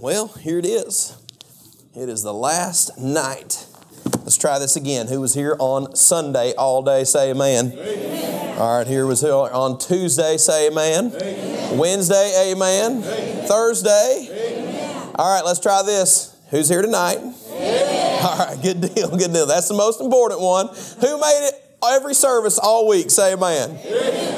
Well, here it is. It is the last night. Let's try this again. Who was here on Sunday all day? Say amen. amen. All right, here was here on Tuesday. Say amen. amen. Wednesday, amen. amen. Thursday. All right, let's try this. Who's here tonight? All right, good deal, good deal. That's the most important one. Who made it every service all week. Say amen.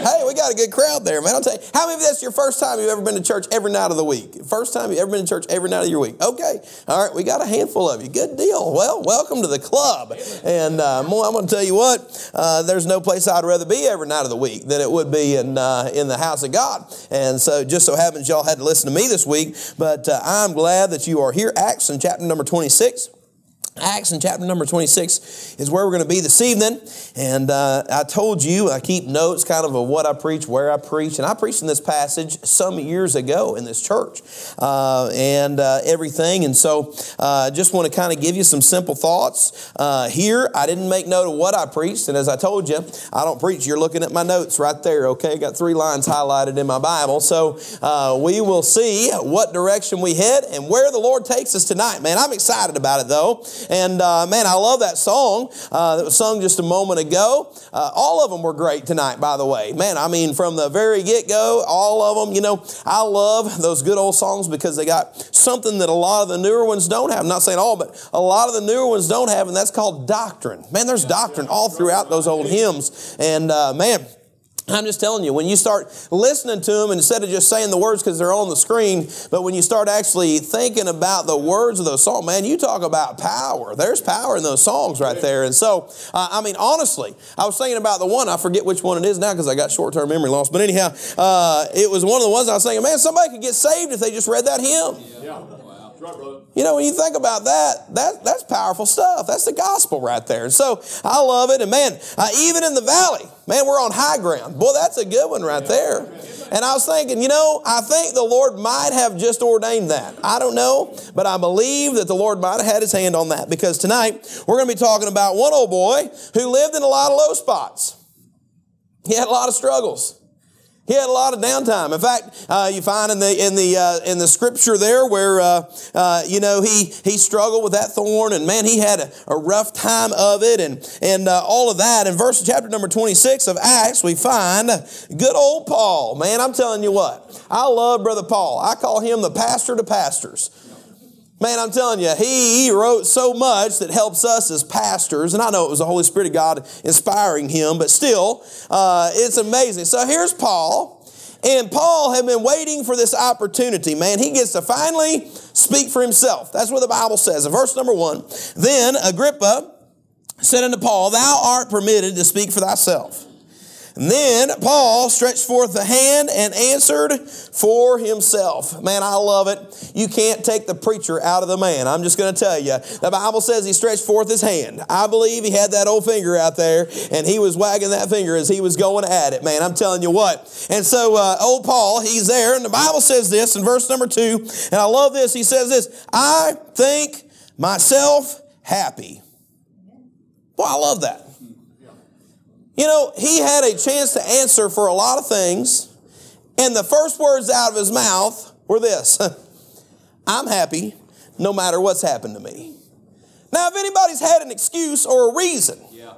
Hey, we got a good crowd there, man. I'll tell you. How many of that's your first time you've ever been to church every night of the week? First time you've ever been to church every night of your week? Okay. All right, we got a handful of you. Good deal. Well, welcome to the club. And uh, I'm going to tell you what, uh, there's no place I'd rather be every night of the week than it would be in, uh, in the house of God. And so just so happens y'all had to listen to me this week, but uh, I'm glad that you are here. Acts in chapter number 26. Acts in chapter number 26 is where we're going to be this evening. And uh, I told you, I keep notes kind of of what I preach, where I preach. And I preached in this passage some years ago in this church uh, and uh, everything. And so uh, I just want to kind of give you some simple thoughts. Uh, here, I didn't make note of what I preached. And as I told you, I don't preach. You're looking at my notes right there, okay? Got three lines highlighted in my Bible. So uh, we will see what direction we head and where the Lord takes us tonight. Man, I'm excited about it, though. And uh, man, I love that song uh, that was sung just a moment ago. Uh, all of them were great tonight, by the way. Man, I mean, from the very get go, all of them, you know, I love those good old songs because they got something that a lot of the newer ones don't have. I'm not saying all, but a lot of the newer ones don't have, and that's called doctrine. Man, there's doctrine all throughout those old hymns. And uh, man, I'm just telling you, when you start listening to them instead of just saying the words because they're on the screen, but when you start actually thinking about the words of those songs, man, you talk about power. There's power in those songs right there. And so, uh, I mean, honestly, I was thinking about the one, I forget which one it is now because I got short term memory loss. But anyhow, uh, it was one of the ones I was thinking, man, somebody could get saved if they just read that hymn. Yeah. You know, when you think about that, that that's powerful stuff. That's the gospel right there. So I love it. And man, even in the valley, man, we're on high ground. Boy, that's a good one right there. And I was thinking, you know, I think the Lord might have just ordained that. I don't know, but I believe that the Lord might have had his hand on that because tonight we're going to be talking about one old boy who lived in a lot of low spots. He had a lot of struggles. He had a lot of downtime. In fact, uh, you find in the in the uh, in the scripture there where uh, uh, you know he he struggled with that thorn, and man, he had a, a rough time of it, and and uh, all of that. In verse chapter number twenty six of Acts, we find good old Paul. Man, I'm telling you what, I love brother Paul. I call him the pastor to pastors. Man, I'm telling you, he wrote so much that helps us as pastors. And I know it was the Holy Spirit of God inspiring him, but still, uh, it's amazing. So here's Paul. And Paul had been waiting for this opportunity, man. He gets to finally speak for himself. That's what the Bible says. In verse number one, then Agrippa said unto Paul, Thou art permitted to speak for thyself. Then Paul stretched forth the hand and answered for himself. Man, I love it. You can't take the preacher out of the man. I'm just going to tell you. The Bible says he stretched forth his hand. I believe he had that old finger out there and he was wagging that finger as he was going at it, man. I'm telling you what. And so, uh, old Paul, he's there, and the Bible says this in verse number two, and I love this. He says this I think myself happy. Boy, I love that. You know, he had a chance to answer for a lot of things, and the first words out of his mouth were this I'm happy no matter what's happened to me. Now, if anybody's had an excuse or a reason, yeah.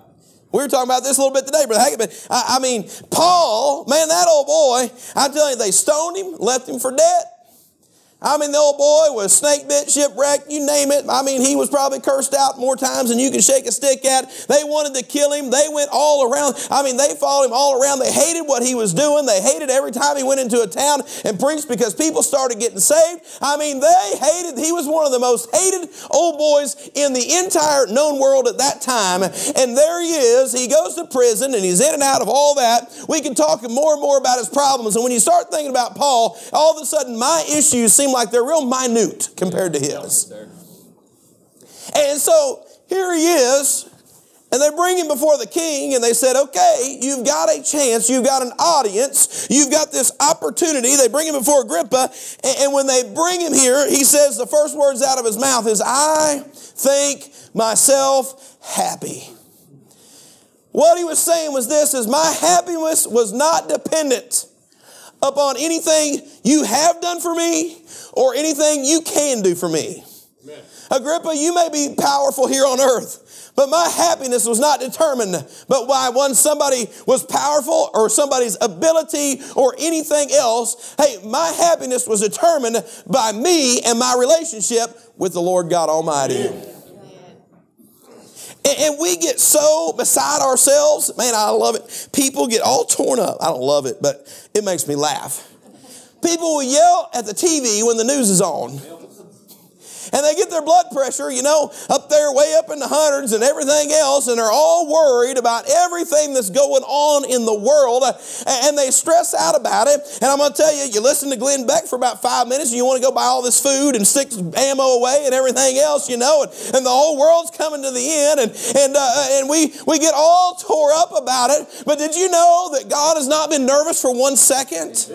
we were talking about this a little bit today, Brother Hackett, but I, I mean, Paul, man, that old boy, I'm telling you, they stoned him, left him for dead. I mean, the old boy was snake bit, shipwrecked, you name it. I mean, he was probably cursed out more times than you can shake a stick at. They wanted to kill him. They went all around. I mean, they followed him all around. They hated what he was doing. They hated every time he went into a town and preached because people started getting saved. I mean, they hated, he was one of the most hated old boys in the entire known world at that time. And there he is. He goes to prison and he's in and out of all that. We can talk more and more about his problems. And when you start thinking about Paul, all of a sudden my issues seem like they're real minute compared to his. And so here he is, and they bring him before the king, and they said, Okay, you've got a chance, you've got an audience, you've got this opportunity. They bring him before Agrippa, and when they bring him here, he says the first words out of his mouth is, I think myself happy. What he was saying was this is my happiness was not dependent upon anything you have done for me or anything you can do for me. Amen. Agrippa, you may be powerful here on earth, but my happiness was not determined but why one somebody was powerful or somebody's ability or anything else. Hey, my happiness was determined by me and my relationship with the Lord God Almighty. Amen. And we get so beside ourselves. Man, I love it. People get all torn up. I don't love it, but it makes me laugh. People will yell at the TV when the news is on and they get their blood pressure, you know, up there way up in the hundreds and everything else, and they're all worried about everything that's going on in the world, and they stress out about it. And I'm going to tell you, you listen to Glenn Beck for about five minutes, and you want to go buy all this food and stick ammo away and everything else, you know, and, and the whole world's coming to the end, and and uh, and we we get all tore up about it. But did you know that God has not been nervous for one second?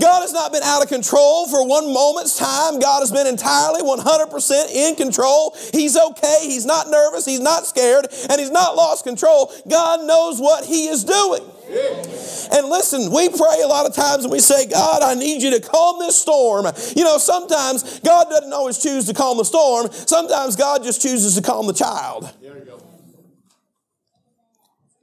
God has not been out of control for one moment's time. God has been entirely 100% in control. He's okay. He's not nervous. He's not scared. And he's not lost control. God knows what he is doing. And listen, we pray a lot of times and we say, God, I need you to calm this storm. You know, sometimes God doesn't always choose to calm the storm. Sometimes God just chooses to calm the child.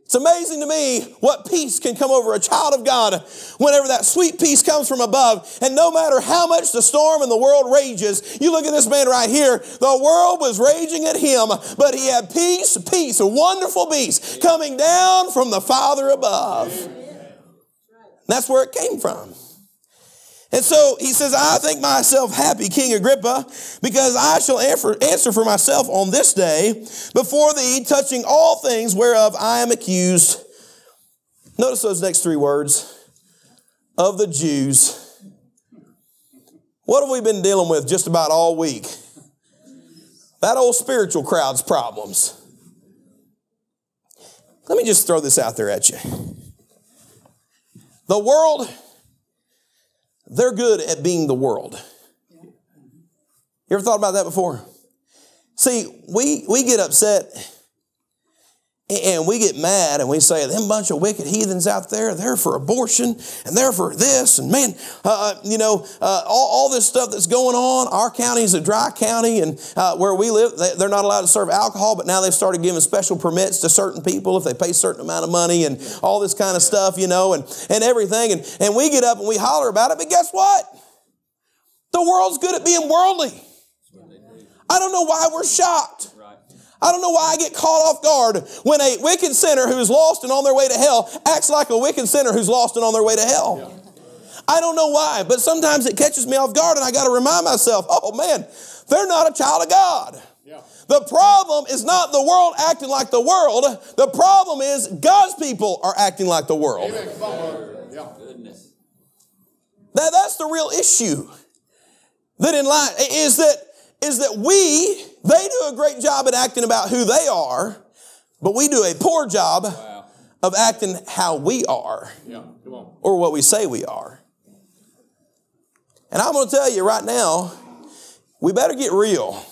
It's amazing to me what peace can come over a child of God whenever that sweet peace comes from above. And no matter how much the storm in the world rages, you look at this man right here, the world was raging at him, but he had peace, peace, a wonderful peace coming down from the Father above. That's where it came from. And so he says, I think myself happy, King Agrippa, because I shall answer for myself on this day before thee, touching all things whereof I am accused. Notice those next three words of the Jews. What have we been dealing with just about all week? That old spiritual crowd's problems. Let me just throw this out there at you. The world they're good at being the world. You ever thought about that before? See, we, we get upset and we get mad and we say, them bunch of wicked heathens out there, they're for abortion and they're for this. And man, uh, uh, you know, uh, all, all, this stuff that's going on. Our county is a dry county and uh, where we live, they, are not allowed to serve alcohol, but now they've started giving special permits to certain people if they pay a certain amount of money and all this kind of stuff, you know, and, and everything. And, and we get up and we holler about it, but guess what? The world's good at being worldly. I don't know why we're shocked. I don't know why I get caught off guard when a wicked sinner who's lost and on their way to hell acts like a wicked sinner who's lost and on their way to hell. Yeah. I don't know why, but sometimes it catches me off guard and I got to remind myself, oh man, they're not a child of God. Yeah. The problem is not the world acting like the world. The problem is God's people are acting like the world. Yeah. That, that's the real issue. That in life is that is that we they do a great job at acting about who they are, but we do a poor job wow. of acting how we are yeah, or what we say we are. And I'm going to tell you right now, we better get real.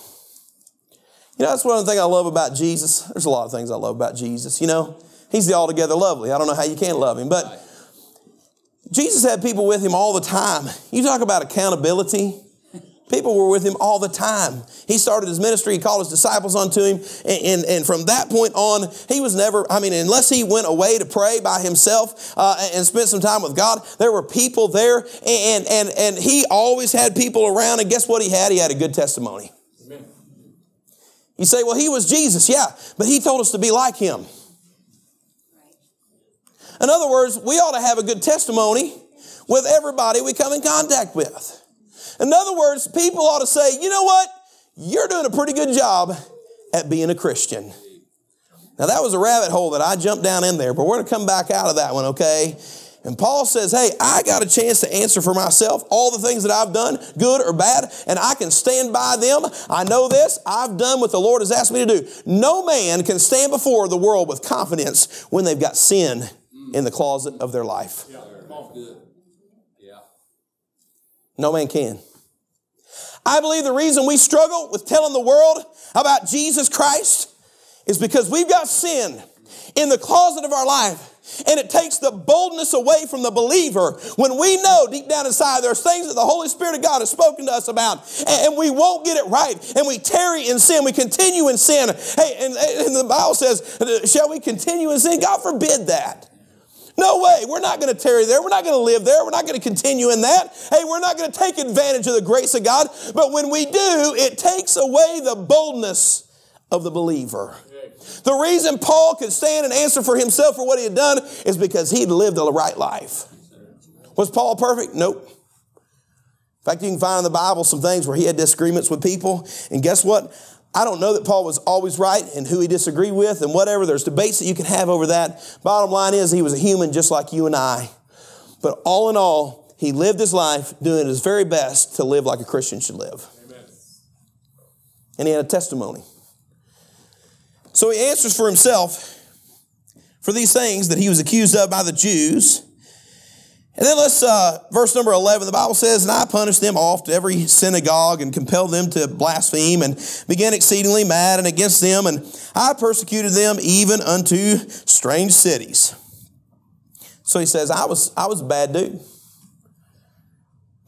You know, that's one of the things I love about Jesus. There's a lot of things I love about Jesus. You know, he's the altogether lovely. I don't know how you can love him, but Jesus had people with him all the time. You talk about accountability. People were with him all the time. He started his ministry, he called his disciples unto him, and, and, and from that point on, he was never, I mean, unless he went away to pray by himself uh, and spent some time with God, there were people there, and, and, and he always had people around, and guess what he had? He had a good testimony. Amen. You say, well, he was Jesus, yeah, but he told us to be like him. In other words, we ought to have a good testimony with everybody we come in contact with. In other words, people ought to say, you know what? You're doing a pretty good job at being a Christian. Now, that was a rabbit hole that I jumped down in there, but we're going to come back out of that one, okay? And Paul says, Hey, I got a chance to answer for myself all the things that I've done, good or bad, and I can stand by them. I know this. I've done what the Lord has asked me to do. No man can stand before the world with confidence when they've got sin in the closet of their life. No man can. I believe the reason we struggle with telling the world about Jesus Christ is because we've got sin in the closet of our life And it takes the boldness away from the believer when we know deep down inside there's things that the Holy Spirit of God has spoken to us about and we won't get it right and we tarry in sin, we continue in sin. Hey, and, and the Bible says, uh, shall we continue in sin? God forbid that. No way. We're not going to tarry there. We're not going to live there. We're not going to continue in that. Hey, we're not going to take advantage of the grace of God. But when we do, it takes away the boldness of the believer. The reason Paul could stand and answer for himself for what he had done is because he'd lived a right life. Was Paul perfect? Nope. In fact, you can find in the Bible some things where he had disagreements with people. And guess what? I don't know that Paul was always right and who he disagreed with and whatever. There's debates that you can have over that. Bottom line is he was a human just like you and I. But all in all, he lived his life doing his very best to live like a Christian should live. Amen. And he had a testimony. So he answers for himself for these things that he was accused of by the Jews. And then let's, uh, verse number 11, the Bible says, And I punished them off to every synagogue and compelled them to blaspheme and began exceedingly mad and against them. And I persecuted them even unto strange cities. So he says, I was, I was a bad dude.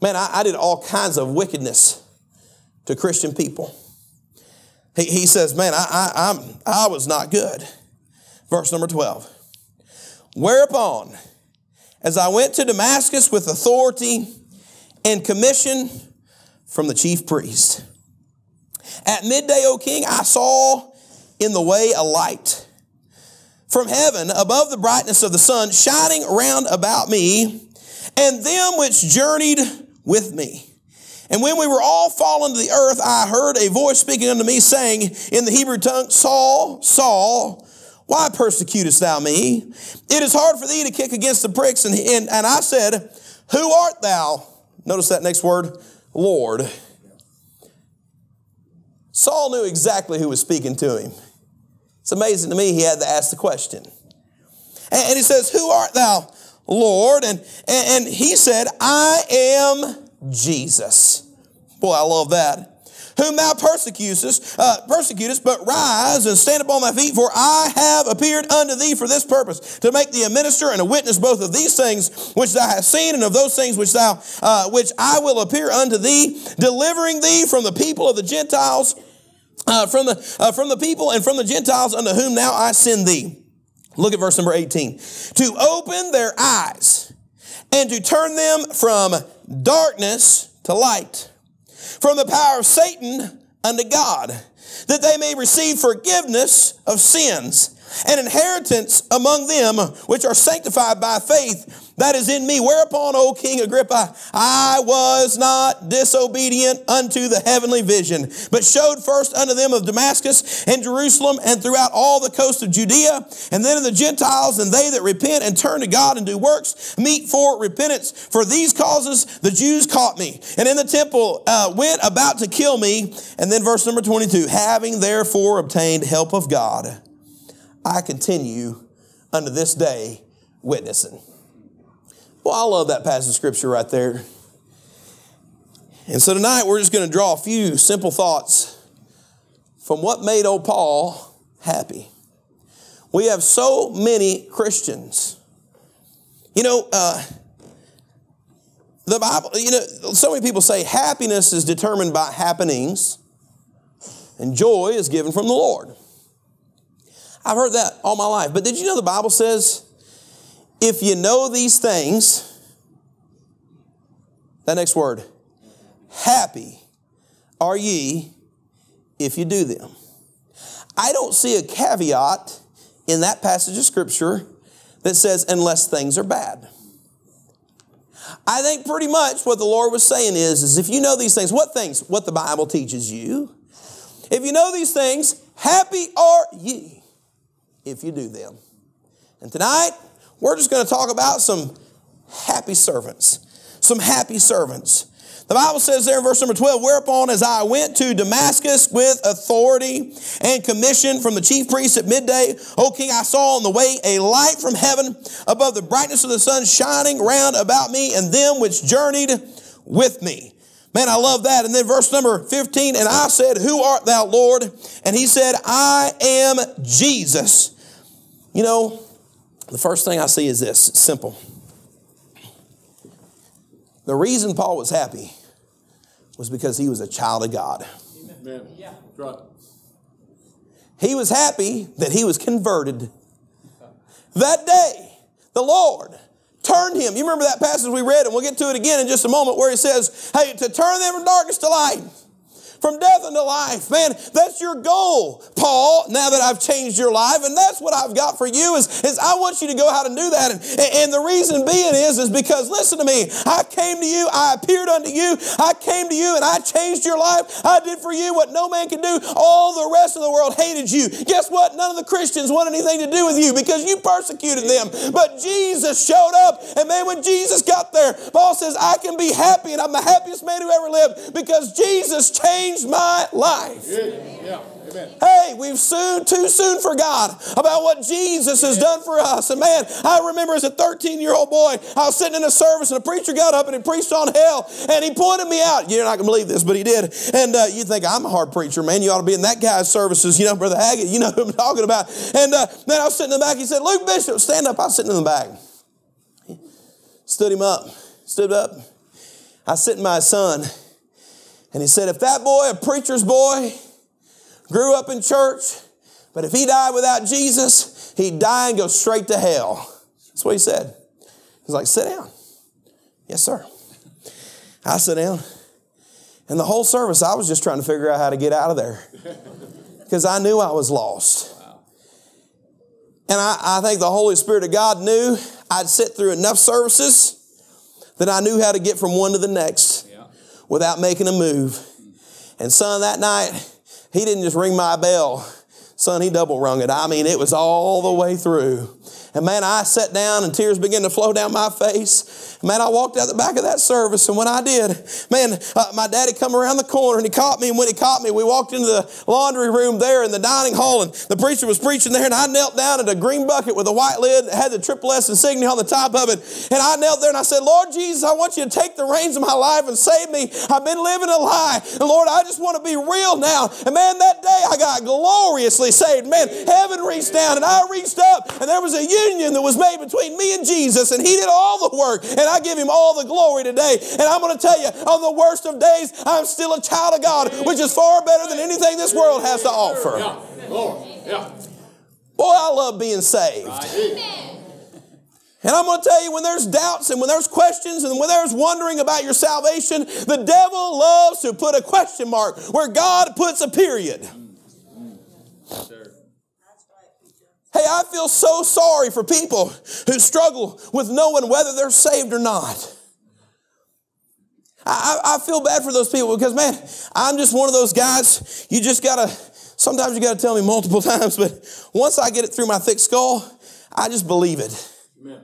Man, I, I did all kinds of wickedness to Christian people. He, he says, Man, I, I, I'm, I was not good. Verse number 12. Whereupon, as I went to Damascus with authority and commission from the chief priest. At midday, O king, I saw in the way a light from heaven above the brightness of the sun shining round about me and them which journeyed with me. And when we were all fallen to the earth, I heard a voice speaking unto me saying in the Hebrew tongue, Saul, Saul, why persecutest thou me? It is hard for thee to kick against the pricks. And, and, and I said, Who art thou? Notice that next word, Lord. Saul knew exactly who was speaking to him. It's amazing to me he had to ask the question. And, and he says, Who art thou, Lord? And, and, and he said, I am Jesus. Boy, I love that whom thou persecutest, uh, persecutest, but rise and stand upon thy feet, for I have appeared unto thee for this purpose, to make thee a minister and a witness both of these things which thou hast seen and of those things which thou, uh, which I will appear unto thee, delivering thee from the people of the Gentiles, uh, from the uh, from the people and from the Gentiles unto whom now I send thee. Look at verse number 18. To open their eyes and to turn them from darkness to light from the power of Satan unto God, that they may receive forgiveness of sins and inheritance among them which are sanctified by faith that is in me. Whereupon, O King Agrippa, I was not disobedient unto the heavenly vision, but showed first unto them of Damascus and Jerusalem and throughout all the coast of Judea, and then in the Gentiles, and they that repent and turn to God and do works meet for repentance. For these causes the Jews caught me, and in the temple uh, went about to kill me. And then verse number 22, having therefore obtained help of God, I continue unto this day witnessing. Well, I love that passage of scripture right there. And so tonight we're just going to draw a few simple thoughts from what made old Paul happy. We have so many Christians. You know, uh, the Bible, you know, so many people say happiness is determined by happenings and joy is given from the Lord. I've heard that all my life. But did you know the Bible says if you know these things, that next word, happy are ye if you do them. I don't see a caveat in that passage of scripture that says, unless things are bad. I think pretty much what the Lord was saying is, is if you know these things, what things? What the Bible teaches you. If you know these things, happy are ye if you do them. And tonight, we're just going to talk about some happy servants. Some happy servants. The Bible says there in verse number 12, whereupon as I went to Damascus with authority and commission from the chief priest at midday, O king, I saw on the way a light from heaven above the brightness of the sun shining round about me and them which journeyed with me. Man, I love that. And then verse number 15, and I said, Who art thou, Lord? And he said, I am Jesus. You know, The first thing I see is this simple. The reason Paul was happy was because he was a child of God. Amen. Yeah. He was happy that he was converted. That day, the Lord turned him. You remember that passage we read, and we'll get to it again in just a moment, where he says, Hey, to turn them from darkness to light from death unto life. Man, that's your goal, Paul, now that I've changed your life. And that's what I've got for you is, is I want you to go out and do that. And, and the reason being is, is because listen to me, I came to you, I appeared unto you, I came to you and I changed your life. I did for you what no man can do. All the rest of the world hated you. Guess what? None of the Christians want anything to do with you because you persecuted them. But Jesus showed up. And man, when Jesus got there, Paul says, I can be happy and I'm the happiest man who ever lived because Jesus changed changed my life. Yeah. Hey, we've soon, too soon forgot about what Jesus has done for us. And man, I remember as a 13 year old boy, I was sitting in a service and a preacher got up and he preached on hell and he pointed me out. You're not going to believe this, but he did. And uh, you think, I'm a hard preacher, man. You ought to be in that guy's services. You know, Brother Haggett, you know who I'm talking about. And uh, then I was sitting in the back. He said, Luke Bishop, stand up. I was sitting in the back. Stood him up, stood up. I sitting my son. And he said, if that boy, a preacher's boy, grew up in church, but if he died without Jesus, he'd die and go straight to hell. That's what he said. He's like, sit down. Yes, sir. I sit down. And the whole service, I was just trying to figure out how to get out of there because I knew I was lost. And I, I think the Holy Spirit of God knew I'd sit through enough services that I knew how to get from one to the next without making a move. And son, that night, he didn't just ring my bell. Son, he double rung it. I mean, it was all the way through. And man, I sat down and tears began to flow down my face. Man, I walked out the back of that service, and when I did, man, uh, my daddy come around the corner and he caught me. And when he caught me, we walked into the laundry room there in the dining hall, and the preacher was preaching there, and I knelt down at a green bucket with a white lid that had the triple S insignia on the top of it. And I knelt there and I said, Lord Jesus, I want you to take the reins of my life and save me. I've been living a lie. And Lord, I just want to be real now. And man, that day I got gloriously saved. Man, heaven reached down and I reached up, and there was a union that was made between me and Jesus, and He did all the work, and I give Him all the glory today. And I'm going to tell you, on the worst of days, I'm still a child of God, which is far better than anything this world has to offer. Yeah. Lord. Yeah. Boy, I love being saved. And I'm going to tell you, when there's doubts and when there's questions and when there's wondering about your salvation, the devil loves to put a question mark where God puts a period. Hey, I feel so sorry for people who struggle with knowing whether they're saved or not. I, I feel bad for those people because, man, I'm just one of those guys. You just got to, sometimes you got to tell me multiple times, but once I get it through my thick skull, I just believe it. Amen.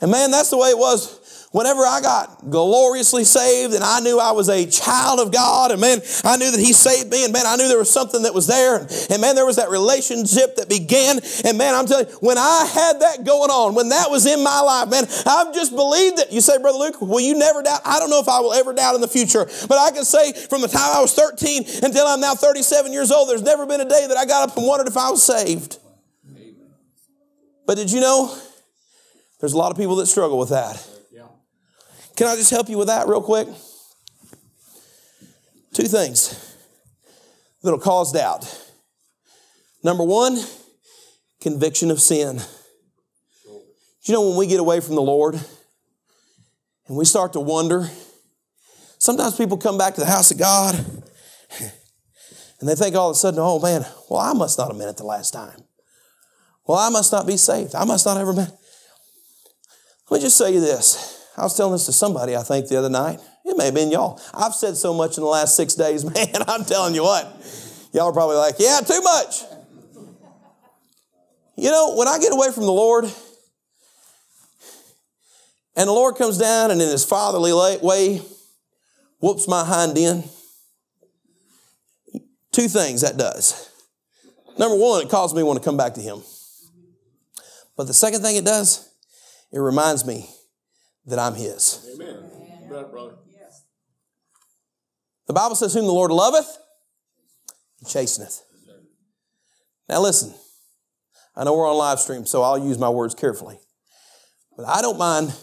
And man, that's the way it was whenever I got gloriously saved and I knew I was a child of God and man, I knew that He saved me and man, I knew there was something that was there and, man, there was that relationship that began and man, I'm telling you, when I had that going on, when that was in my life, man, I've just believed it. You say, Brother Luke, will you never doubt? I don't know if I will ever doubt in the future, but I can say from the time I was 13 until I'm now 37 years old, there's never been a day that I got up and wondered if I was saved. But did you know there's a lot of people that struggle with that? Can I just help you with that real quick? Two things that'll cause doubt. Number one, conviction of sin. You know, when we get away from the Lord and we start to wonder, sometimes people come back to the house of God and they think all of a sudden, oh man, well, I must not have meant it the last time. Well, I must not be saved. I must not ever been. Let me just say you this. I was telling this to somebody, I think, the other night. It may have been y'all. I've said so much in the last six days, man, I'm telling you what. Y'all are probably like, yeah, too much. You know, when I get away from the Lord, and the Lord comes down and in his fatherly way whoops my hind end, two things that does. Number one, it causes me to want to come back to him. But the second thing it does, it reminds me that I'm His. Amen. Amen. brother. The Bible says, Whom the Lord loveth, he chasteneth. Now listen, I know we're on live stream, so I'll use my words carefully. But I don't mind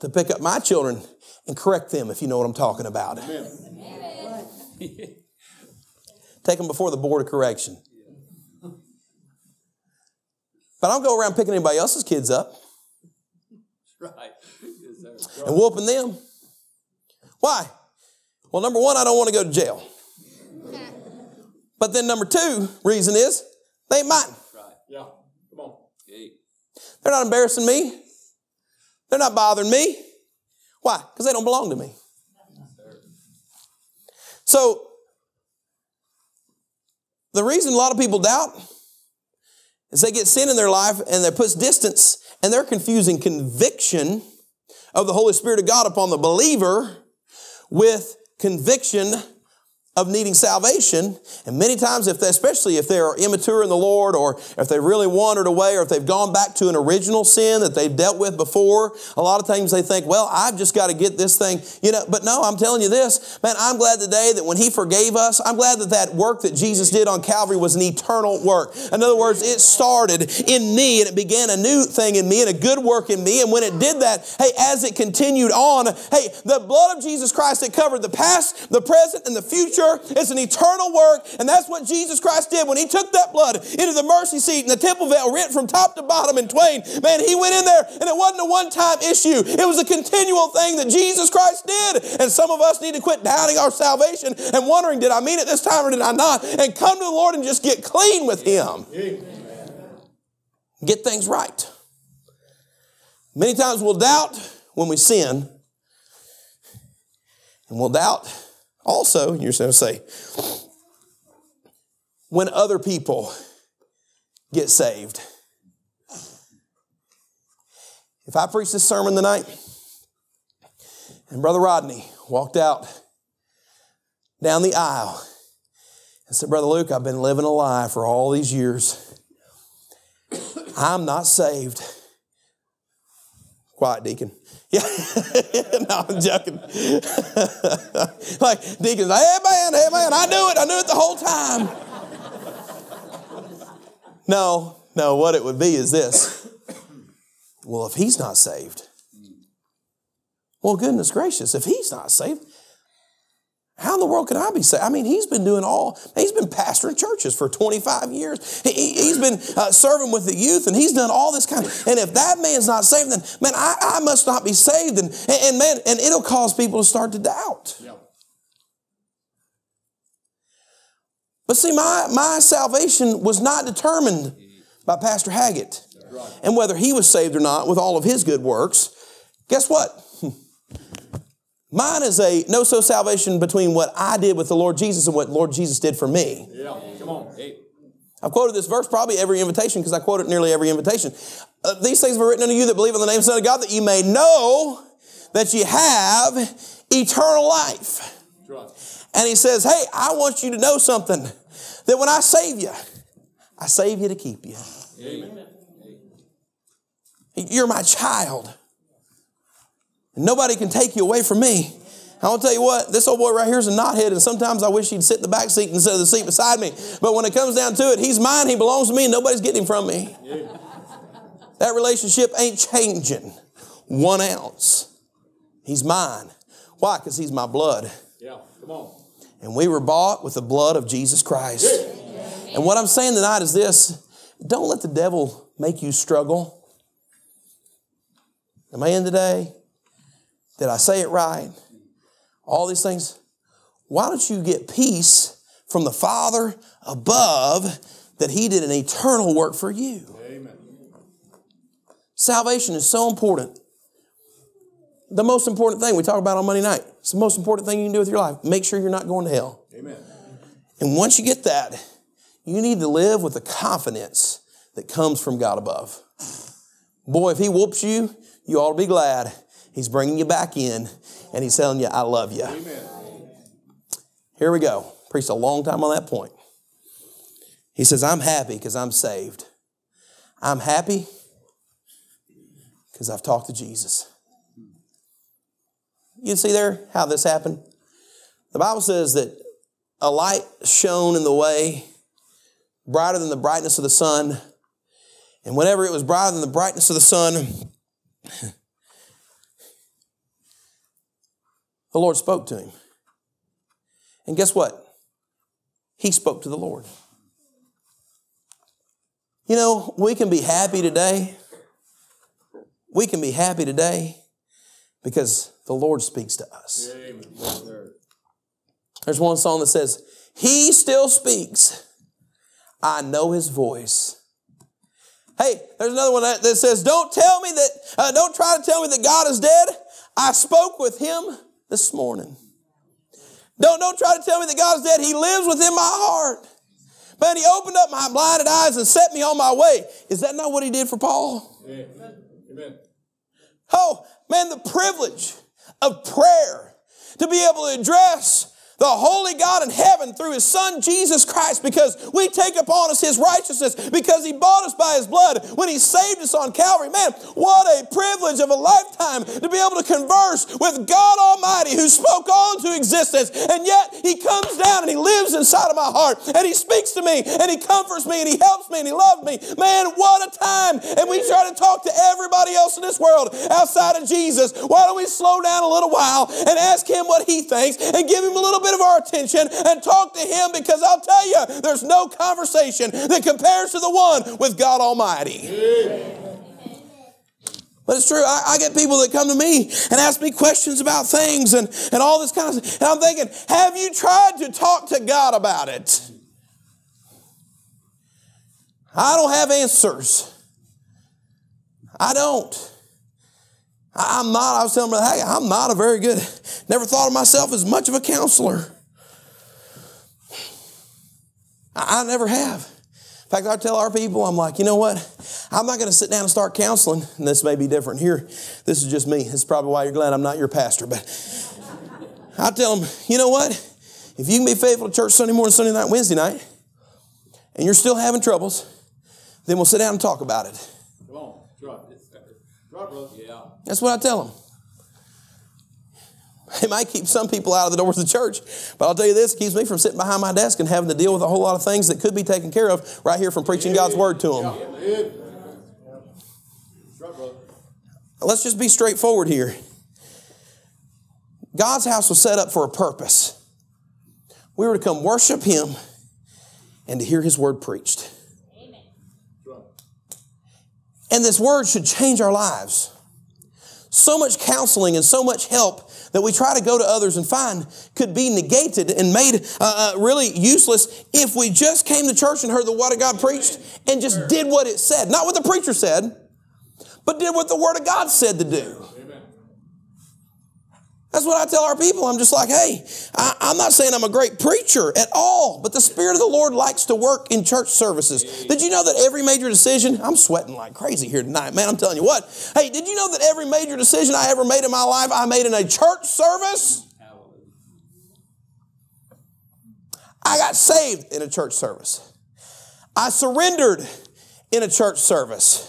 to pick up my children and correct them if you know what I'm talking about. Amen. Take them before the board of correction. But I don't go around picking anybody else's kids up Right. And whooping them. Why? Well, number one, I don't want to go to jail. But then number two reason is they ain't mine. Right. Yeah. Come on. Hey. They're not embarrassing me. They're not bothering me. Why? Because they don't belong to me. So, the reason a lot of people doubt is they get sin in their life and that puts distance and they're confusing conviction of the Holy Spirit of God upon the believer with conviction of needing salvation. And many times, if they, especially if they are immature in the Lord, or if they really wandered away, or if they've gone back to an original sin that they've dealt with before, a lot of times they think, well, I've just got to get this thing, you know. But no, I'm telling you this, man, I'm glad today that when He forgave us, I'm glad that that work that Jesus did on Calvary was an eternal work. In other words, it started in me and it began a new thing in me and a good work in me. And when it did that, hey, as it continued on, hey, the blood of Jesus Christ that covered the past, the present, and the future it's an eternal work, and that's what Jesus Christ did when He took that blood into the mercy seat and the temple veil rent from top to bottom in twain. Man, He went in there, and it wasn't a one-time issue. It was a continual thing that Jesus Christ did. And some of us need to quit doubting our salvation and wondering, did I mean it this time or did I not? And come to the Lord and just get clean with Him. Get things right. Many times we'll doubt when we sin, and we'll doubt also, you're going to say, when other people get saved. If I preach this sermon tonight, and Brother Rodney walked out down the aisle and said, Brother Luke, I've been living a lie for all these years. I'm not saved. Quiet, deacon. Yeah, no, I'm joking. like deacons, hey man, hey man, I knew it, I knew it the whole time. no, no, what it would be is this. Well, if he's not saved, well, goodness gracious, if he's not saved, how in the world can I be saved? I mean, he's been doing all, he's been pastoring churches for 25 years. He, has been uh, serving with the youth and he's done all this kind of, and if that man's not saved, then man, I, I must not be saved. And, and, man, and it'll cause people to start to doubt. Yeah. But see, my, my salvation was not determined by Pastor Haggett. Right. And whether he was saved or not with all of his good works, guess what? Mine is a no so salvation between what I did with the Lord Jesus and what Lord Jesus did for me. Yeah. Come on. Hey. I've quoted this verse probably every invitation because I quote it nearly every invitation. Uh, These things were written unto you that believe in the name of the Son of God that you may know that you have eternal life. Right. And he says, Hey, I want you to know something that when I save you, I save you to keep you. Amen. You're my child. And nobody can take you away from me. I'll tell you what, this old boy right here is a knothead, and sometimes I wish he'd sit in the back seat instead of the seat beside me. But when it comes down to it, he's mine, he belongs to me, and nobody's getting him from me. That relationship ain't changing one ounce. He's mine. Why? Because he's my blood. Yeah. Come on. And we were bought with the blood of Jesus Christ. And what I'm saying tonight is this don't let the devil make you struggle. Am I in today? Did I say it right? All these things. Why don't you get peace from the Father above that He did an eternal work for you? Amen. Salvation is so important. The most important thing we talk about on Monday night. It's the most important thing you can do with your life. Make sure you're not going to hell. Amen. And once you get that, you need to live with the confidence that comes from God above. Boy, if He whoops you, you ought to be glad. He's bringing you back in and He's telling you, I love you. Amen. Here we go. Preached a long time on that point. He says, I'm happy because I'm saved. I'm happy because I've talked to Jesus. You see there how this happened? The Bible says that a light shone in the way, brighter than the brightness of the sun, And whenever it was brighter than the brightness of the sun, the Lord spoke to him. And guess what? He spoke to the Lord. You know, we can be happy today. We can be happy today because the Lord speaks to us. There's one song that says, He still speaks. I know His voice. Hey, there's another one that that says, Don't tell me that, uh, don't try to tell me that God is dead. I spoke with Him this morning. Don't, don't try to tell me that God is dead. He lives within my heart. Man, He opened up my blinded eyes and set me on my way. Is that not what He did for Paul? Amen. Amen. Oh, man, the privilege of prayer to be able to address the holy God in heaven through his son Jesus Christ because we take upon us his righteousness because he bought us by his blood when he saved us on Calvary. Man, what a privilege of a lifetime to be able to converse with God Almighty who spoke all into existence and yet he comes down and he lives inside of my heart and he speaks to me and he comforts me and he helps me and he loves me. Man, what a time. And we try to talk to everybody else in this world outside of Jesus. Why don't we slow down a little while and ask him what he thinks and give him a little bit of our attention and talk to him because I'll tell you, there's no conversation that compares to the one with God Almighty. But it's true. I, I get people that come to me and ask me questions about things and, and all this kind of stuff. And I'm thinking, have you tried to talk to God about it? I don't have answers. I don't. I'm not, I was telling Brother Haggai, I'm not a very good, never thought of myself as much of a counselor. I, I never have. In fact, I tell our people, I'm like, you know what? I'm not going to sit down and start counseling. And this may be different here. This is just me. Is probably why you're glad I'm not your pastor. But I tell them, you know what? If you can be faithful to church Sunday morning, Sunday night, Wednesday night, and you're still having troubles, then we'll sit down and talk about it. Come on. Drop it. Drop, brother. Yeah. That's what I tell them. It might keep some people out of the doors of the church, but I'll tell you this, it keeps me from sitting behind my desk and having to deal with a whole lot of things that could be taken care of right here from preaching God's word to them. Amen. Let's just be straightforward here. God's house was set up for a purpose. We were to come worship Him and to hear His word preached. And this word should change our lives. So much counseling and so much help that we try to go to others and find could be negated and made uh, uh, really useless if we just came to church and heard the word of God preached and just did what it said. Not what the preacher said, but did what the word of God said to do. That's what I tell our people. I'm just like, hey, I, I'm not saying I'm a great preacher at all, but the Spirit of the Lord likes to work in church services. Did you know that every major decision, I'm sweating like crazy here tonight, man, I'm telling you what. Hey, did you know that every major decision I ever made in my life, I made in a church service? I got saved in a church service. I surrendered in a church service.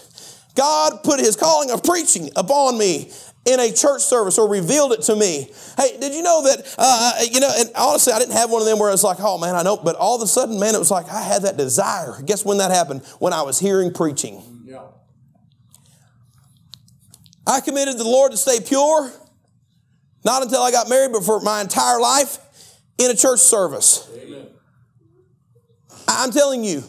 God put his calling of preaching upon me in a church service or revealed it to me. Hey, did you know that, uh, you know, and honestly, I didn't have one of them where it's like, oh man, I know, but all of a sudden, man, it was like I had that desire. Guess when that happened? When I was hearing preaching. Yeah. I committed to the Lord to stay pure, not until I got married, but for my entire life in a church service. Amen. I'm telling you,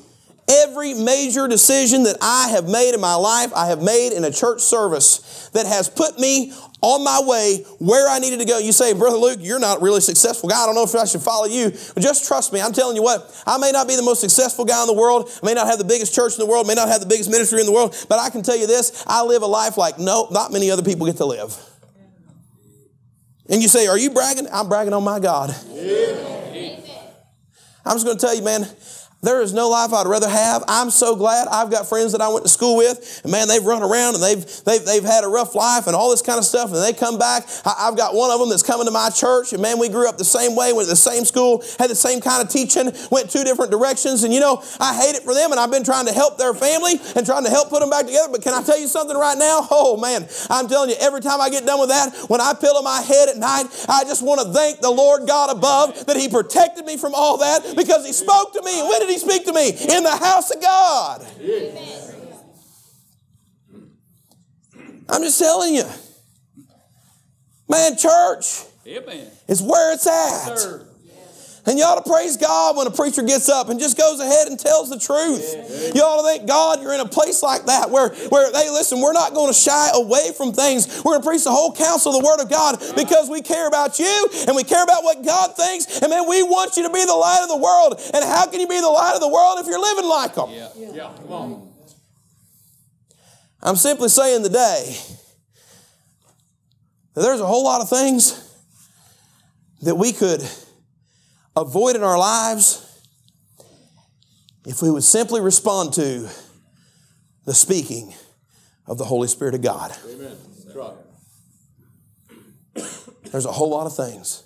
every major decision that I have made in my life, I have made in a church service that has put me on my way where I needed to go. You say, Brother Luke, you're not really successful guy. I don't know if I should follow you. But just trust me. I'm telling you what, I may not be the most successful guy in the world. I may not have the biggest church in the world, may not have the biggest ministry in the world, but I can tell you this, I live a life like no, not many other people get to live. And you say, Are you bragging? I'm bragging on my God. I'm just going to tell you, man, there is no life I'd rather have. I'm so glad I've got friends that I went to school with, and man, they've run around and they've, they've, they've had a rough life and all this kind of stuff, and they come back. I, have got one of them that's coming to my church, and man, we grew up the same way, went to the same school, had the same kind of teaching, went two different directions, and you know, I hate it for them, and I've been trying to help their family and trying to help put them back together, but can I tell you something right now? Oh man, I'm telling you, every time I get done with that, when I pillow my head at night, I just want to thank the Lord God above that He protected me from all that, because He spoke to me, when did He he speak to me? In the house of God. I'm just telling you. Man, church Amen. is where it's at. Sir. And you ought to praise God when a preacher gets up and just goes ahead and tells the truth. You ought to thank God you're in a place like that where, where they listen, we're not going to shy away from things. We're going to preach the whole counsel of the Word of God because we care about you and we care about what God thinks. And man, we want you to be the light of the world. And how can you be the light of the world if you're living like them? Yeah. Yeah. Come on. I'm simply saying today that there's a whole lot of things that we could avoid in our lives if we would simply respond to the speaking of the Holy Spirit of God. Amen. There's a whole lot of things.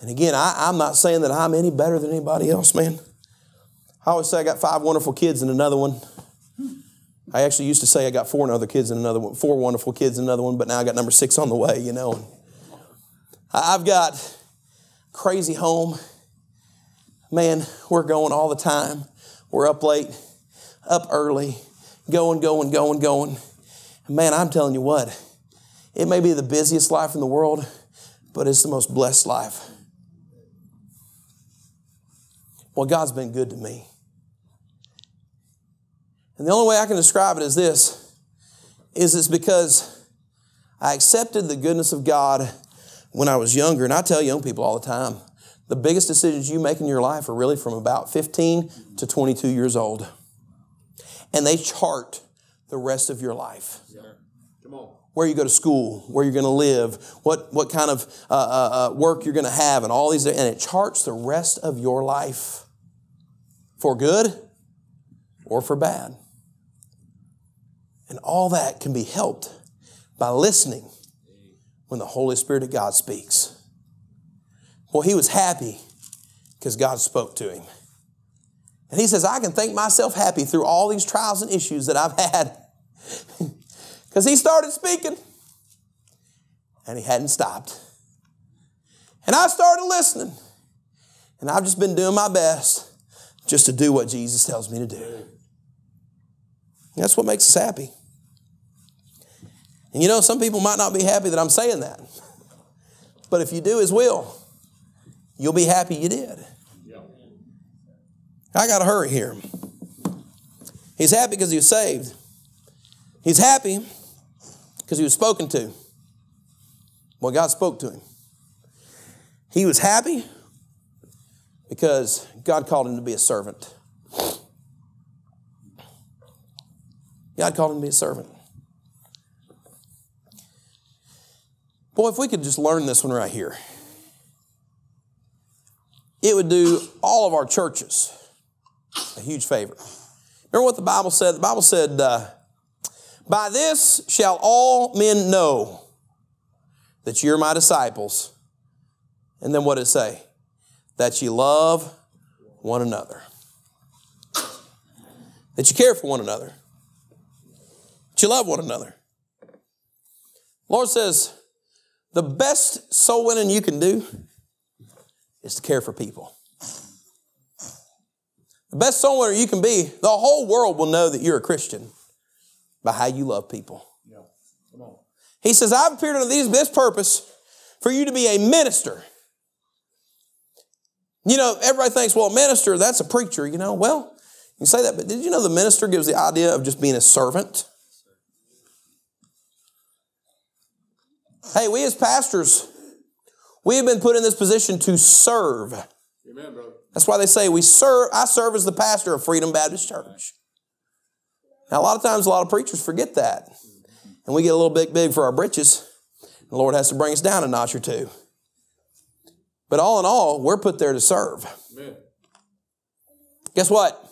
And again, I, I'm not saying that I'm any better than anybody else, man. I always say I got five wonderful kids and another one. I actually used to say I got four other kids and another one, four wonderful kids and another one, but now I got number six on the way, you know. I've got crazy home. Man, we're going all the time. We're up late, up early, going, going, going, going. Man, I'm telling you what, it may be the busiest life in the world, but it's the most blessed life. Well, God's been good to me. And the only way I can describe it is this is it's because I accepted the goodness of God when I was younger. And I tell young people all the time, the biggest decisions you make in your life are really from about 15 to 22 years old. And they chart the rest of your life Come on. where you go to school, where you're going to live, what, what kind of uh, uh, uh, work you're going to have, and all these, and it charts the rest of your life for good or for bad. And all that can be helped by listening when the Holy Spirit of God speaks. Well, he was happy because God spoke to him. And he says, I can think myself happy through all these trials and issues that I've had. Because he started speaking and he hadn't stopped. And I started listening. And I've just been doing my best just to do what Jesus tells me to do. That's what makes us happy. And you know, some people might not be happy that I'm saying that. But if you do His will, you'll be happy you did. I got to hurry here. He's happy because he was saved. He's happy because he was spoken to. Well, God spoke to him. He was happy because God called him to be a servant. God called him to be a servant. Boy, if we could just learn this one right here, it would do all of our churches a huge favor. Remember what the Bible said? The Bible said, uh, By this shall all men know that you're my disciples. And then what did it say? That you love one another. That you care for one another. That you love one another. Lord says, the best soul winning you can do is to care for people. The best soul winner you can be, the whole world will know that you're a Christian by how you love people. Yeah. Come on. He says, I've appeared unto these this purpose for you to be a minister. You know, everybody thinks, well, a minister, that's a preacher, you know. Well, you can say that, but did you know the minister gives the idea of just being a servant? Hey, we as pastors, we have been put in this position to serve. Amen, brother. That's why they say we serve. I serve as the pastor of Freedom Baptist Church. Now, a lot of times, a lot of preachers forget that, and we get a little bit big for our britches. The Lord has to bring us down a notch or two. But all in all, we're put there to serve. Amen. Guess what?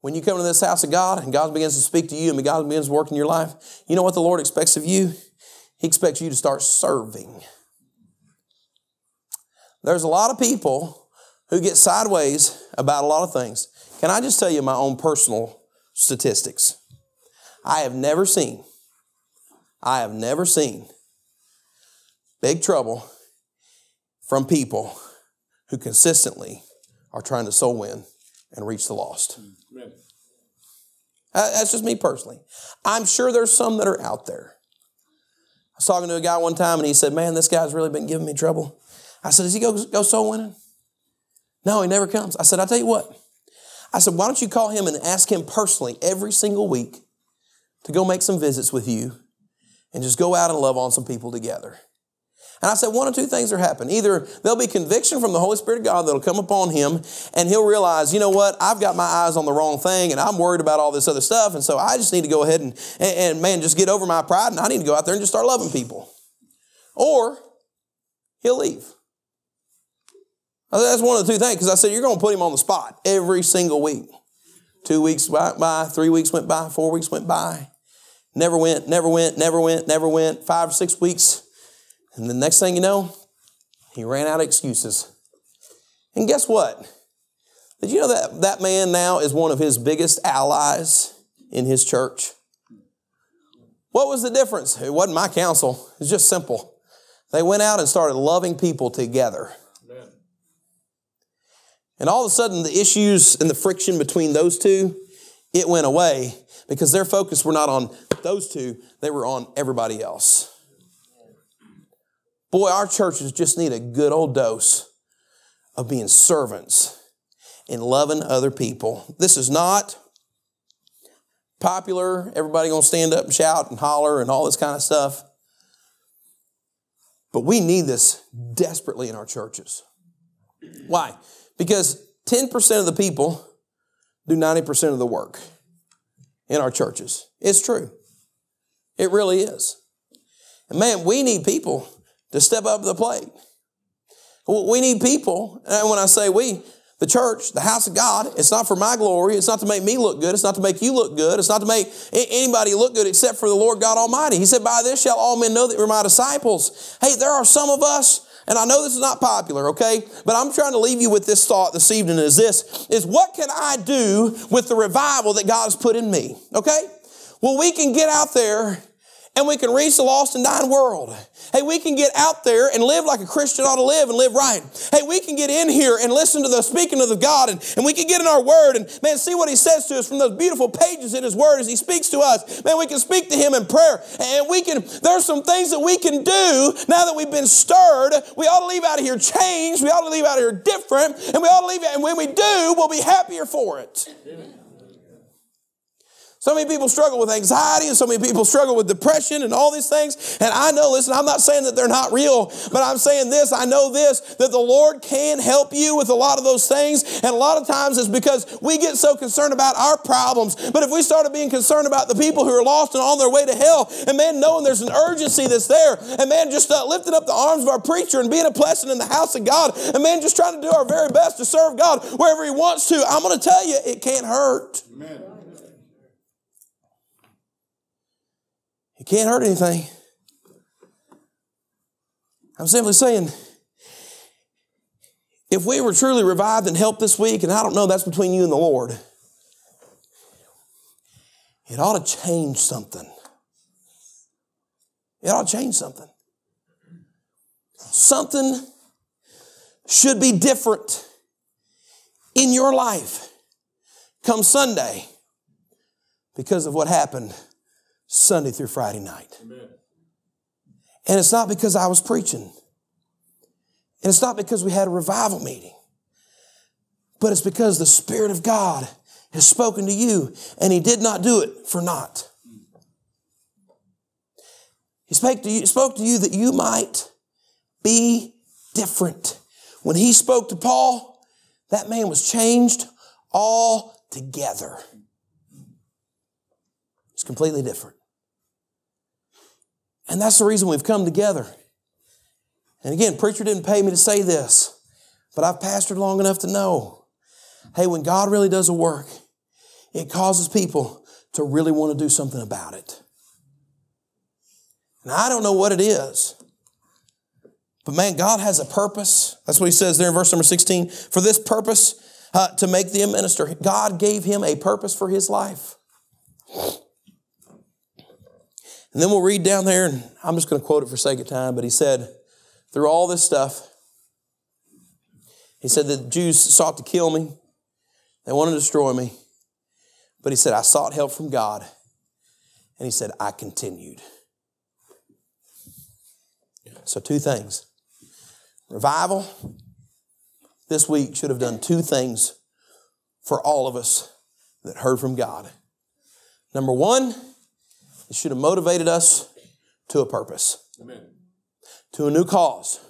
When you come to this house of God and God begins to speak to you and God begins to work in your life, you know what the Lord expects of you? He expects you to start serving. There's a lot of people who get sideways about a lot of things. Can I just tell you my own personal statistics? I have never seen, I have never seen big trouble from people who consistently are trying to soul win and reach the lost. That's just me personally. I'm sure there's some that are out there. I was talking to a guy one time and he said, Man, this guy's really been giving me trouble. I said, Does he go, go soul winning? No, he never comes. I said, I'll tell you what. I said, Why don't you call him and ask him personally every single week to go make some visits with you and just go out and love on some people together? And I said, one of two things are happening. Either there'll be conviction from the Holy Spirit of God that'll come upon him, and he'll realize, you know what, I've got my eyes on the wrong thing, and I'm worried about all this other stuff, and so I just need to go ahead and, and, and man, just get over my pride, and I need to go out there and just start loving people. Or he'll leave. That's one of the two things, because I said, you're going to put him on the spot every single week. Two weeks went by, three weeks went by, four weeks went by. Never went, never went, never went, never went. Five or six weeks. And the next thing you know, he ran out of excuses. And guess what? Did you know that that man now is one of his biggest allies in his church? What was the difference? It wasn't my counsel. It's just simple. They went out and started loving people together. Amen. And all of a sudden, the issues and the friction between those two, it went away because their focus were not on those two, they were on everybody else. Boy, our churches just need a good old dose of being servants and loving other people. This is not popular. Everybody gonna stand up and shout and holler and all this kind of stuff. But we need this desperately in our churches. Why? Because 10% of the people do 90% of the work in our churches. It's true. It really is. And man, we need people to step up to the plate. We need people, and when I say we, the church, the house of God, it's not for my glory. It's not to make me look good. It's not to make you look good. It's not to make anybody look good except for the Lord God Almighty. He said, By this shall all men know that you're my disciples. Hey, there are some of us, and I know this is not popular, okay? But I'm trying to leave you with this thought this evening is this, is what can I do with the revival that God has put in me, okay? Well, we can get out there and we can reach the lost and dying world. Hey, we can get out there and live like a Christian ought to live and live right. Hey, we can get in here and listen to the speaking of the God and, and we can get in our word and man, see what he says to us from those beautiful pages in his word as he speaks to us. Man, we can speak to him in prayer and we can, there's some things that we can do now that we've been stirred. We ought to leave out of here changed. We ought to leave out of here different and we ought to leave it. And when we do, we'll be happier for it. Amen. So many people struggle with anxiety and so many people struggle with depression and all these things. And I know, listen, I'm not saying that they're not real, but I'm saying this, I know this, that the Lord can help you with a lot of those things. And a lot of times it's because we get so concerned about our problems. But if we started being concerned about the people who are lost and on their way to hell, and man, knowing there's an urgency that's there, and man, just uh, lifting up the arms of our preacher and being a blessing in the house of God, and man, just trying to do our very best to serve God wherever He wants to, I'm going to tell you, it can't hurt. Amen. Can't hurt anything. I'm simply saying, if we were truly revived and helped this week, and I don't know, that's between you and the Lord, it ought to change something. It ought to change something. Something should be different in your life come Sunday because of what happened Sunday through Friday night. Amen. And it's not because I was preaching. And it's not because we had a revival meeting. But it's because the Spirit of God has spoken to you and He did not do it for naught. He spoke to you, spoke to you that you might be different. When He spoke to Paul, that man was changed altogether. It's completely different. And that's the reason we've come together. And again, preacher didn't pay me to say this, but I've pastored long enough to know, hey, when God really does a work, it causes people to really want to do something about it. And I don't know what it is. But man, God has a purpose. That's what he says there in verse number 16. For this purpose, uh, to make thee a minister. God gave him a purpose for his life. And then we'll read down there, and I'm just going to quote it for sake of time, but he said, through all this stuff, he said the Jews sought to kill me, they wanted to destroy me. But he said, I sought help from God. And he said, I continued. So, two things. Revival this week should have done two things for all of us that heard from God. Number one, it should have motivated us to a purpose, Amen. to a new cause,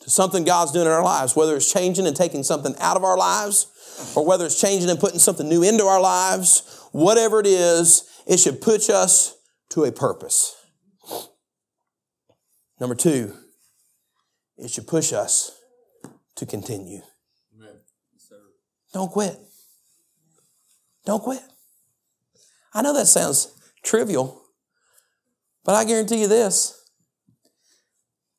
to something God's doing in our lives, whether it's changing and taking something out of our lives, or whether it's changing and putting something new into our lives, whatever it is, it should push us to a purpose. Number two, it should push us to continue. Amen. Don't quit. Don't quit. I know that sounds trivial, but I guarantee you this.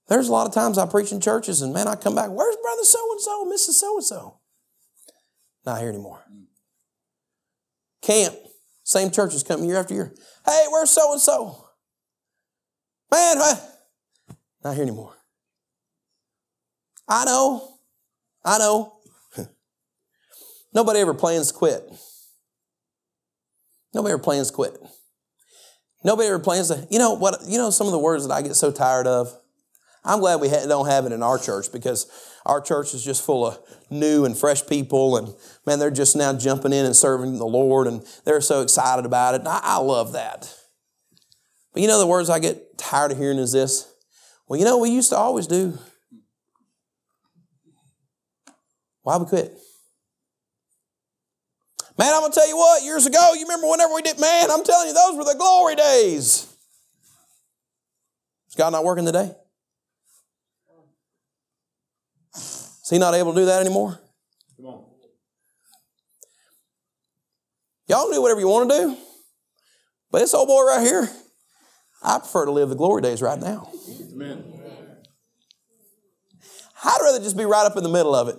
There's a lot of times I preach in churches and man, I come back, where's brother so and so, Mrs. so and so? Not here anymore. Camp, same churches come year after year. Hey, where's so and so? Man, I, not here anymore. I know, I know. Nobody ever plans to quit. Nobody ever plans quit. Nobody ever plans to, you know what, you know some of the words that I get so tired of? I'm glad we don't have it in our church because our church is just full of new and fresh people and man, they're just now jumping in and serving the Lord and they're so excited about it. And I, I love that. But you know the words I get tired of hearing is this? Well, you know, we used to always do. Why we quit? Man, I'm going to tell you what, years ago, you remember whenever we did, man, I'm telling you, those were the glory days. Is God not working today? Is he not able to do that anymore? Come on. Y'all do whatever you want to do. But this old boy right here, I prefer to live the glory days right now. Amen. I'd rather just be right up in the middle of it.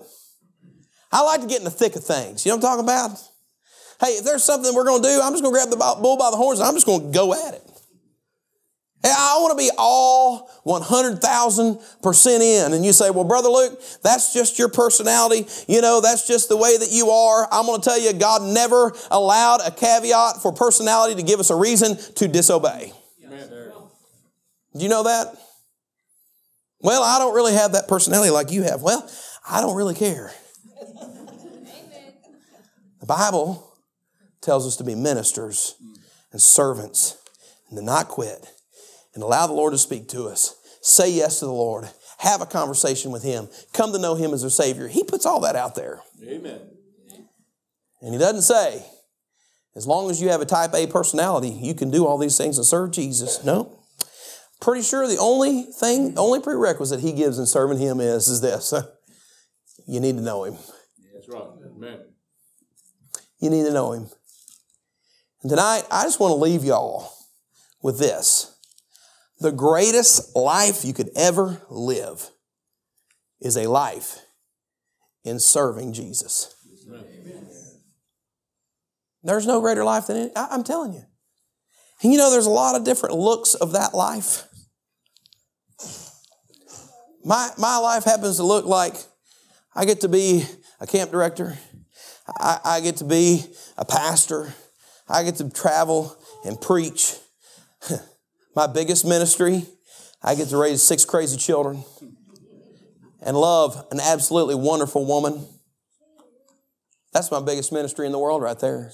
I like to get in the thick of things. You know what I'm talking about? Hey, if there's something we're going to do, I'm just going to grab the bull by the horns and I'm just going to go at it. Hey, I want to be all 100,000% in. And you say, well, Brother Luke, that's just your personality. You know, that's just the way that you are. I'm going to tell you, God never allowed a caveat for personality to give us a reason to disobey. Amen. Do you know that? Well, I don't really have that personality like you have. Well, I don't really care. The Bible tells us to be ministers and servants and to not quit and allow the Lord to speak to us. Say yes to the Lord. Have a conversation with Him. Come to know Him as our Savior. He puts all that out there. Amen. And He doesn't say, as long as you have a type A personality, you can do all these things and serve Jesus. No. Pretty sure the only thing, only prerequisite He gives in serving Him is, is this. You need to know Him. That's right. Amen. You need to know Him. And tonight, I just want to leave y'all with this. The greatest life you could ever live is a life in serving Jesus. Amen. There's no greater life than it. I'm telling you. And you know, there's a lot of different looks of that life. My, my life happens to look like I get to be a camp director. I, I get to be a pastor. I get to travel and preach. My biggest ministry, I get to raise six crazy children and love an absolutely wonderful woman. That's my biggest ministry in the world right there.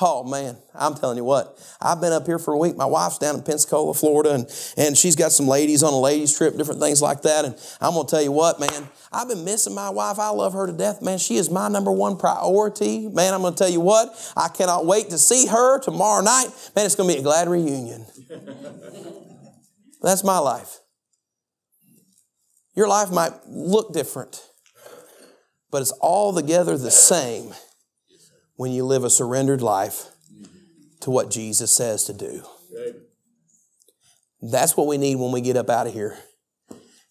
Oh man, I'm telling you what, I've been up here for a week. My wife's down in Pensacola, Florida, and, and she's got some ladies on a ladies trip, different things like that. And I'm gonna tell you what, man, I've been missing my wife. I love her to death, man. She is my number one priority. Man, I'm gonna tell you what, I cannot wait to see her tomorrow night. Man, it's gonna be a glad reunion. That's my life. Your life might look different, but it's all together the same when you live a surrendered life to what Jesus says to do. That's what we need when we get up out of here.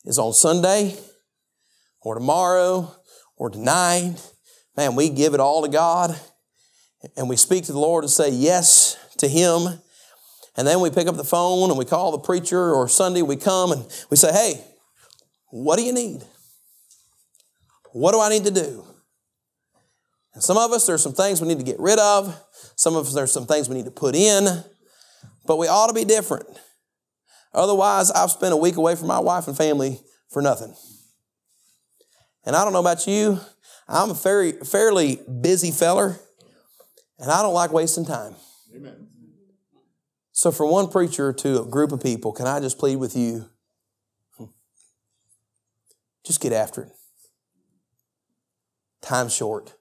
Is on Sunday or tomorrow or tonight, man, we give it all to God and we speak to the Lord and say yes to Him. And then we pick up the phone and we call the preacher or Sunday we come and we say, hey, what do you need? What do I need to do? And some of us, there's some things we need to get rid of. Some of us, there's some things we need to put in. But we ought to be different. Otherwise, I've spent a week away from my wife and family for nothing. And I don't know about you, I'm a very, fairly busy feller, and I don't like wasting time. Amen. So, for one preacher to a group of people, can I just plead with you? Hmm. Just get after it. Time's short.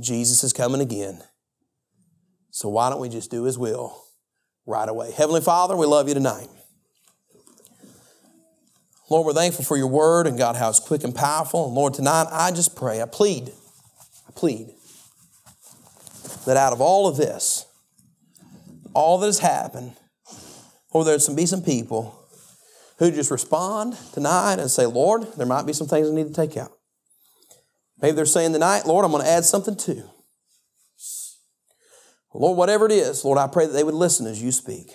Jesus is coming again. So, why don't we just do His will right away? Heavenly Father, we love you tonight. Lord, we're thankful for your word and God, how it's quick and powerful. And Lord, tonight I just pray, I plead, I plead that out of all of this, all that has happened, or there's some be some people who just respond tonight and say, Lord, there might be some things I need to take out. Maybe they're saying tonight, Lord, I'm going to add something too. Lord, whatever it is, Lord, I pray that they would listen as you speak.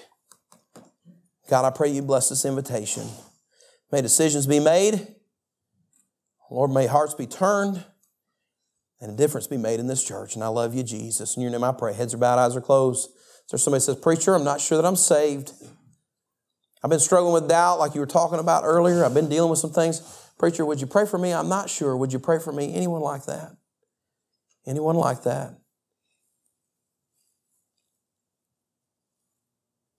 God, I pray you bless this invitation. May decisions be made. Lord, may hearts be turned and a difference be made in this church. And I love you, Jesus. In your name I pray. Heads are bowed, eyes are closed. There somebody says, Preacher, I'm not sure that I'm saved. I've been struggling with doubt like you were talking about earlier. I've been dealing with some things. Preacher, would you pray for me? I'm not sure. Would you pray for me? Anyone like that? Anyone like that?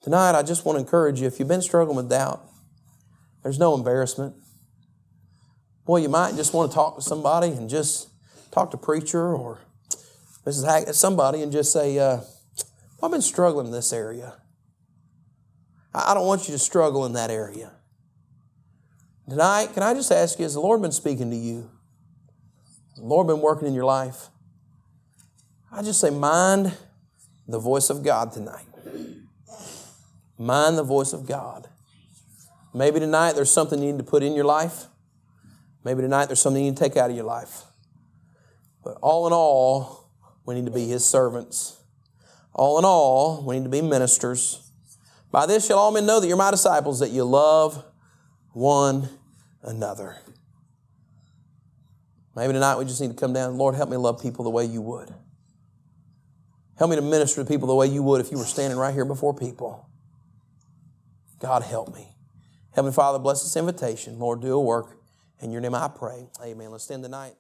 Tonight, I just want to encourage you if you've been struggling with doubt, there's no embarrassment. Boy, you might just want to talk to somebody and just talk to preacher or Mrs. Hackett, somebody, and just say, uh, I've been struggling in this area. I don't want you to struggle in that area. Tonight, can I just ask you, has the Lord been speaking to you? The Lord been working in your life? I just say, mind the voice of God tonight. Mind the voice of God. Maybe tonight there's something you need to put in your life. Maybe tonight there's something you need to take out of your life. But all in all, we need to be His servants. All in all, we need to be ministers. By this shall all men know that you're my disciples, that you love one another. Maybe tonight we just need to come down. Lord, help me love people the way you would. Help me to minister to people the way you would if you were standing right here before people. God, help me. Heavenly Father, bless this invitation. Lord, do a work. In your name I pray. Amen. Let's stand tonight.